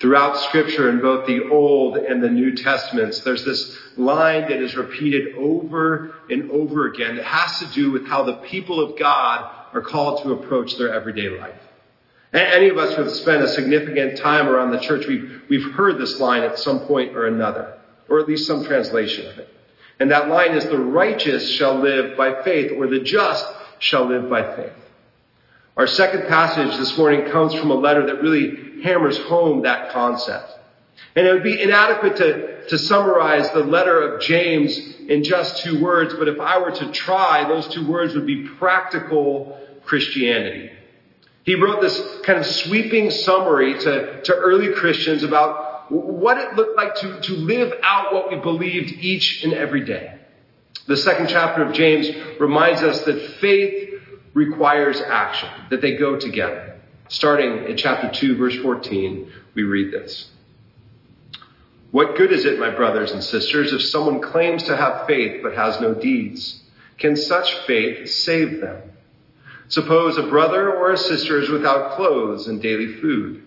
Throughout scripture in both the Old and the New Testaments, there's this line that is repeated over and over again that has to do with how the people of God are called to approach their everyday life. Any of us who have spent a significant time around the church, we've, we've heard this line at some point or another, or at least some translation of it. And that line is the righteous shall live by faith, or the just shall live by faith. Our second passage this morning comes from a letter that really hammers home that concept. And it would be inadequate to, to summarize the letter of James in just two words, but if I were to try, those two words would be practical Christianity. He wrote this kind of sweeping summary to, to early Christians about what it looked like to, to live out what we believed each and every day. The second chapter of James reminds us that faith requires action, that they go together. Starting in chapter 2, verse 14, we read this. What good is it, my brothers and sisters, if someone claims to have faith but has no deeds? Can such faith save them? Suppose a brother or a sister is without clothes and daily food.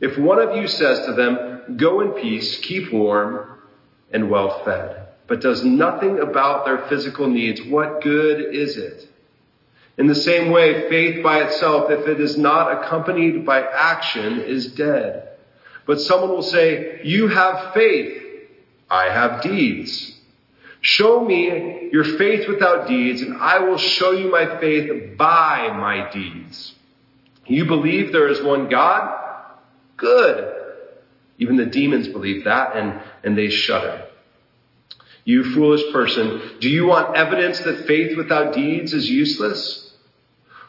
If one of you says to them, Go in peace, keep warm and well fed, but does nothing about their physical needs, what good is it? In the same way, faith by itself, if it is not accompanied by action, is dead. But someone will say, you have faith. I have deeds. Show me your faith without deeds, and I will show you my faith by my deeds. You believe there is one God? Good. Even the demons believe that, and, and they shudder. You foolish person, do you want evidence that faith without deeds is useless?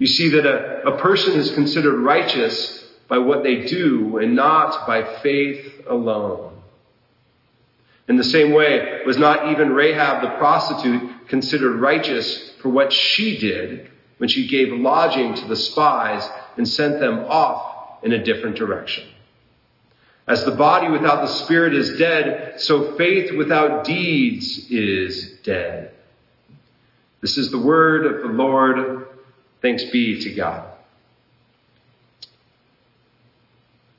You see that a, a person is considered righteous by what they do and not by faith alone. In the same way, was not even Rahab the prostitute considered righteous for what she did when she gave lodging to the spies and sent them off in a different direction? As the body without the spirit is dead, so faith without deeds is dead. This is the word of the Lord. Thanks be to God.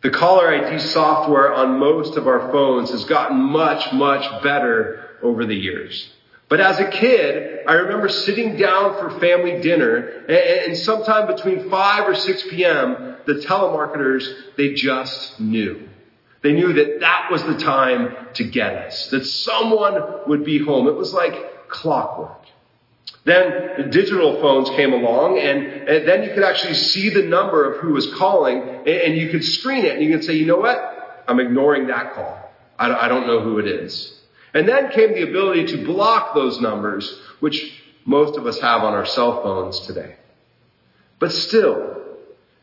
The caller ID software on most of our phones has gotten much, much better over the years. But as a kid, I remember sitting down for family dinner and sometime between 5 or 6 p.m., the telemarketers, they just knew. They knew that that was the time to get us, that someone would be home. It was like clockwork. Then digital phones came along and, and, then you could actually see the number of who was calling and, and, you could screen it and you could say, you know what? I'm ignoring that call. I, I don't know who it is. And then came the ability to block those numbers, which most of us have on our cell phones today. But still,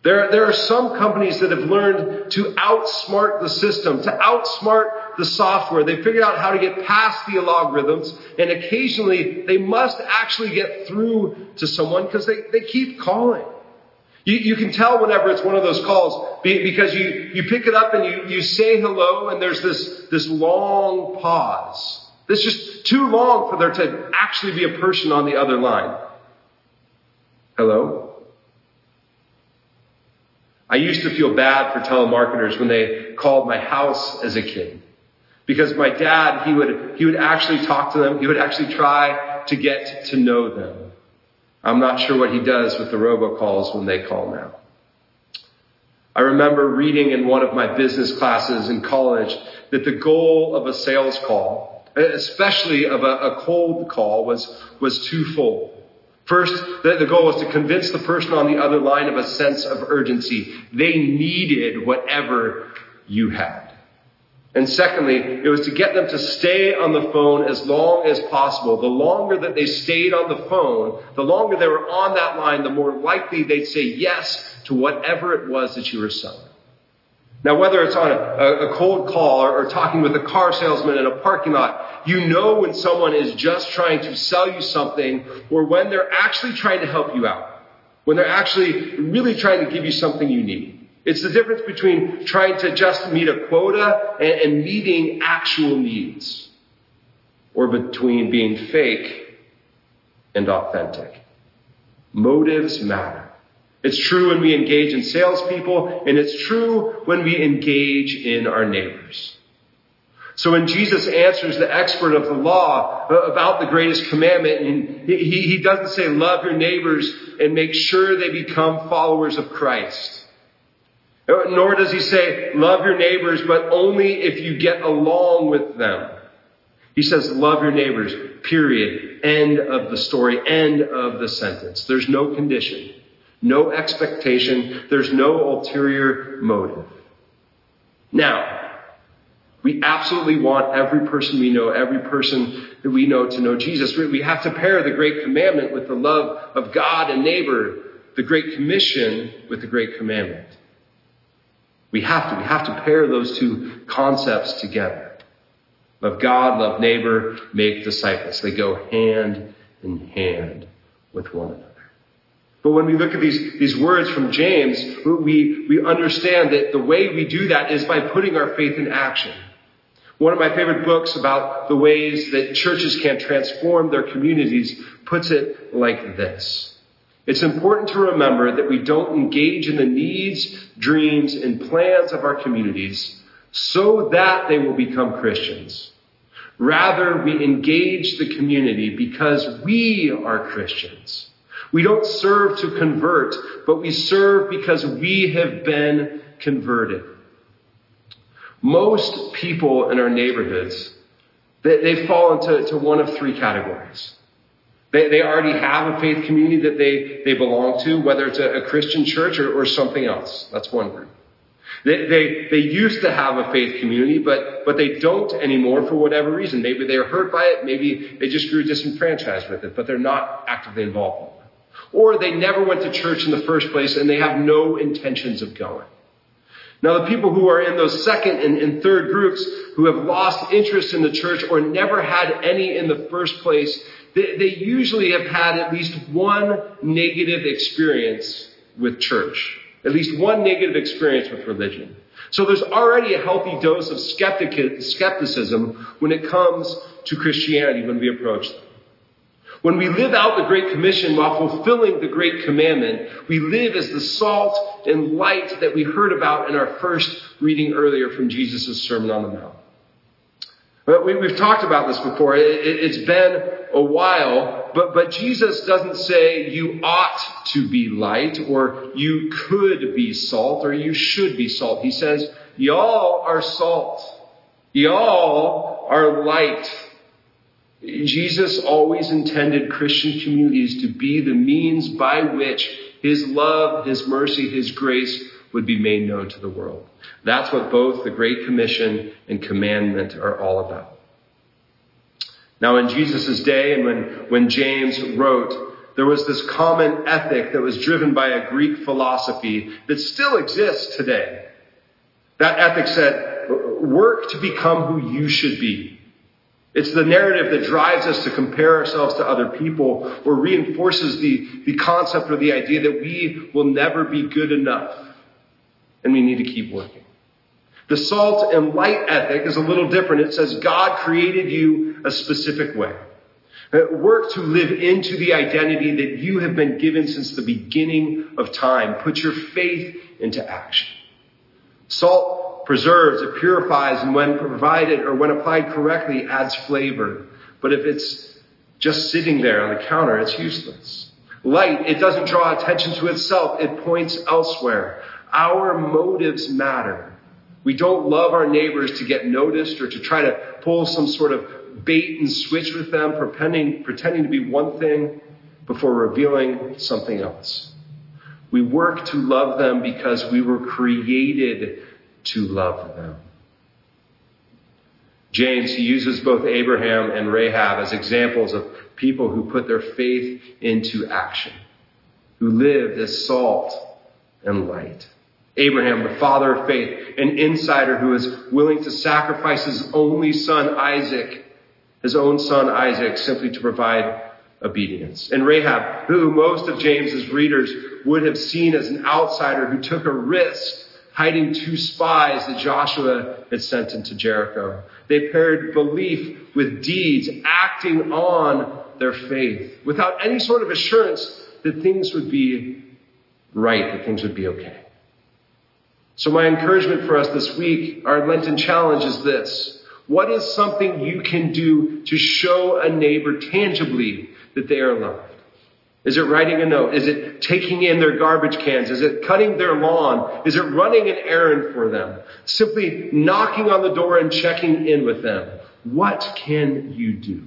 there, there are some companies that have learned to outsmart the system, to outsmart the software. They figured out how to get past the algorithms, and occasionally they must actually get through to someone because they, they keep calling. You, you can tell whenever it's one of those calls because you, you pick it up and you, you say hello, and there's this, this long pause. It's just too long for there to actually be a person on the other line. Hello? I used to feel bad for telemarketers when they called my house as a kid. Because my dad, he would, he would actually talk to them. He would actually try to get to know them. I'm not sure what he does with the robocalls when they call now. I remember reading in one of my business classes in college that the goal of a sales call, especially of a, a cold call, was, was twofold. First, the, goal was to convince the person on the other line of a sense of urgency. They needed whatever you had. And secondly, it was to get them to stay on the phone as long as possible. The longer that they stayed on the phone, the longer they were on that line, the more likely they'd say yes to whatever it was that you were selling. Now, whether it's on a, a cold call or, or talking with a car salesman in a parking lot, you know when someone is just trying to sell you something or when they're actually trying to help you out. When they're actually really trying to give you something you need. It's the difference between trying to just meet a quota and, and meeting actual needs. Or between being fake and authentic. Motives matter. It's true when we engage in salespeople, and it's true when we engage in our neighbors. So when Jesus answers the expert of the law uh, about the greatest commandment, and he, he doesn't say love your neighbors and make sure they become followers of Christ. Nor does he say love your neighbors, but only if you get along with them. He says love your neighbors, period. End of the story, end of the sentence. There's no condition. No expectation. There's no ulterior motive. Now, we absolutely want every person we know, every person that we know to know Jesus. We have to pair the Great Commandment with the love of God and neighbor, the Great Commission with the Great Commandment. We have to. We have to pair those two concepts together. Love God, love neighbor, make disciples. They go hand in hand with one another. But when we look at these, these words from James, we, we understand that the way we do that is by putting our faith in action. One of my favorite books about the ways that churches can transform their communities puts it like this. It's important to remember that we don't engage in the needs, dreams, and plans of our communities so that they will become Christians. Rather, we engage the community because we are Christians. We don't serve to convert, but we serve because we have been converted. Most people in our neighborhoods, they, they fall into to one of three categories. They, they already have a faith community that they, they belong to, whether it's a, a Christian church or, or something else. That's one group. They, they, they used to have a faith community, but, but they don't anymore for whatever reason. Maybe they were hurt by it. Maybe they just grew disenfranchised with it, but they're not actively involved or they never went to church in the first place and they have no intentions of going. Now, the people who are in those second and, and, third groups who have lost interest in the church or never had any in the first place, they, they usually have had at least one negative experience with church. At least one negative experience with religion. So there's already a healthy dose of skepticism when it comes to Christianity when we approach them. When we live out the Great Commission while fulfilling the Great Commandment, we live as the salt and light that we heard about in our first reading earlier from Jesus' Sermon on the Mount. But we, have talked about this before. It, has been a while, but, but Jesus doesn't say you ought to be light or you could be salt or you should be salt. He says, y'all are salt. Y'all are light. Jesus always intended Christian communities to be the means by which His love, His mercy, His grace would be made known to the world. That's what both the Great Commission and commandment are all about. Now in Jesus' day and when, when James wrote, there was this common ethic that was driven by a Greek philosophy that still exists today. That ethic said, work to become who you should be. It's the narrative that drives us to compare ourselves to other people or reinforces the, the concept or the idea that we will never be good enough and we need to keep working. The salt and light ethic is a little different. It says God created you a specific way. Uh, work to live into the identity that you have been given since the beginning of time. Put your faith into action. Salt preserves, it purifies, and when provided or when applied correctly, adds flavor. But if it's just sitting there on the counter, it's useless. Light, it doesn't draw attention to itself, it points elsewhere. Our motives matter. We don't love our neighbors to get noticed or to try to pull some sort of bait and switch with them, pretending, pretending to be one thing before revealing something else. We work to love them because we were created to love them. James, uses both Abraham and Rahab as examples of people who put their faith into action, who lived as salt and light. Abraham, the father of faith, an insider who is willing to sacrifice his only son, Isaac, his own son, Isaac, simply to provide obedience. And Rahab, who most of James's readers would have seen as an outsider who took a risk hiding two spies that Joshua had sent into Jericho. They paired belief with deeds, acting on their faith without any sort of assurance that things would be right, that things would be okay. So my encouragement for us this week, our Lenten challenge is this. What is something you can do to show a neighbor tangibly that they are loved? Is it writing a note? Is it taking in their garbage cans? Is it cutting their lawn? Is it running an errand for them? Simply knocking on the door and checking in with them. What can you do?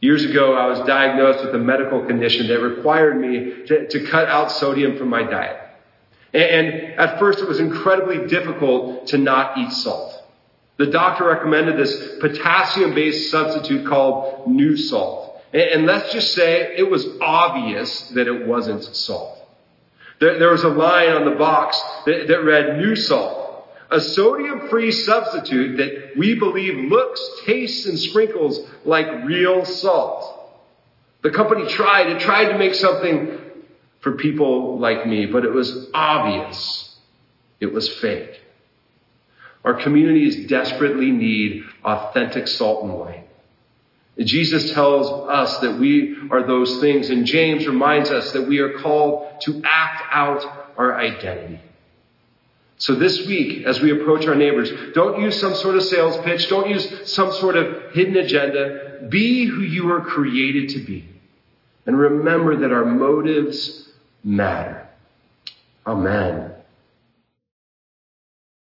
Years ago, I was diagnosed with a medical condition that required me to, to cut out sodium from my diet. And, at first, it was incredibly difficult to not eat salt. The doctor recommended this potassium based substitute called Nu-Salt. And, let's just say it was obvious that it wasn't salt. There, was a line on the box that, that read Nu-Salt, a sodium free substitute that we believe looks, tastes, and sprinkles like real salt. The company tried, it tried to make something for people like me, but it was obvious it was fake. Our communities desperately need authentic salt and light. Jesus tells us that we are those things, and James reminds us that we are called to act out our identity. So this week, as we approach our neighbors, don't use some sort of sales pitch. Don't use some sort of hidden agenda. Be who you are created to be. And remember that our motives matter. Amen.